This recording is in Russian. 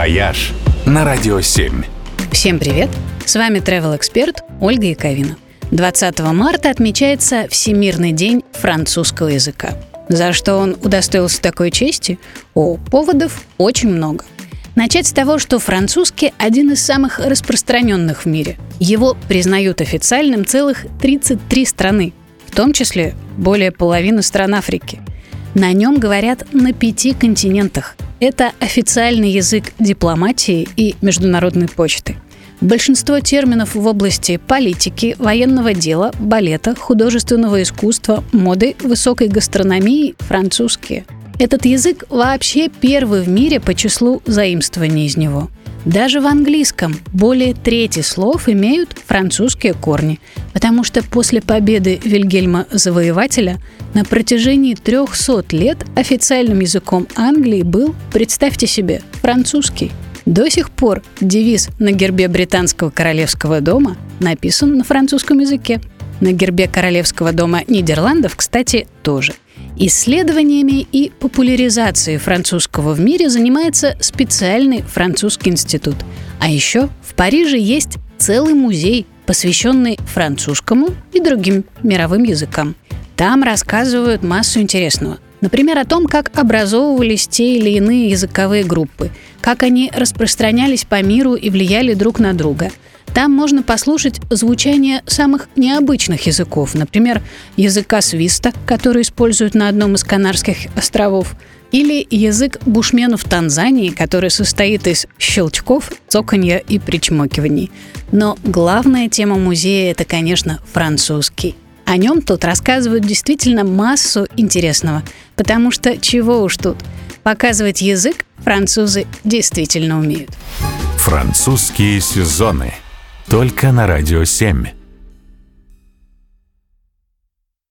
«Вояж» на Радио 7. Всем привет! С вами travel эксперт Ольга Яковина. 20 марта отмечается Всемирный день французского языка. За что он удостоился такой чести? О, поводов очень много. Начать с того, что французский один из самых распространенных в мире. Его признают официальным целых 33 страны, в том числе более половины стран Африки. На нем говорят на пяти континентах. Это официальный язык дипломатии и международной почты. Большинство терминов в области политики, военного дела, балета, художественного искусства, моды, высокой гастрономии французские. Этот язык вообще первый в мире по числу заимствований из него – даже в английском более трети слов имеют французские корни, потому что после победы Вильгельма Завоевателя на протяжении 300 лет официальным языком Англии был, представьте себе, французский. До сих пор девиз на гербе британского королевского дома написан на французском языке. На гербе королевского дома Нидерландов, кстати, тоже – Исследованиями и популяризацией французского в мире занимается специальный французский институт. А еще в Париже есть целый музей, посвященный французскому и другим мировым языкам. Там рассказывают массу интересного. Например, о том, как образовывались те или иные языковые группы, как они распространялись по миру и влияли друг на друга – там можно послушать звучание самых необычных языков, например, языка свиста, который используют на одном из Канарских островов, или язык бушменов Танзании, который состоит из щелчков, цоканья и причмокиваний. Но главная тема музея – это, конечно, французский. О нем тут рассказывают действительно массу интересного, потому что чего уж тут. Показывать язык французы действительно умеют. Французские сезоны – только на Радио 7.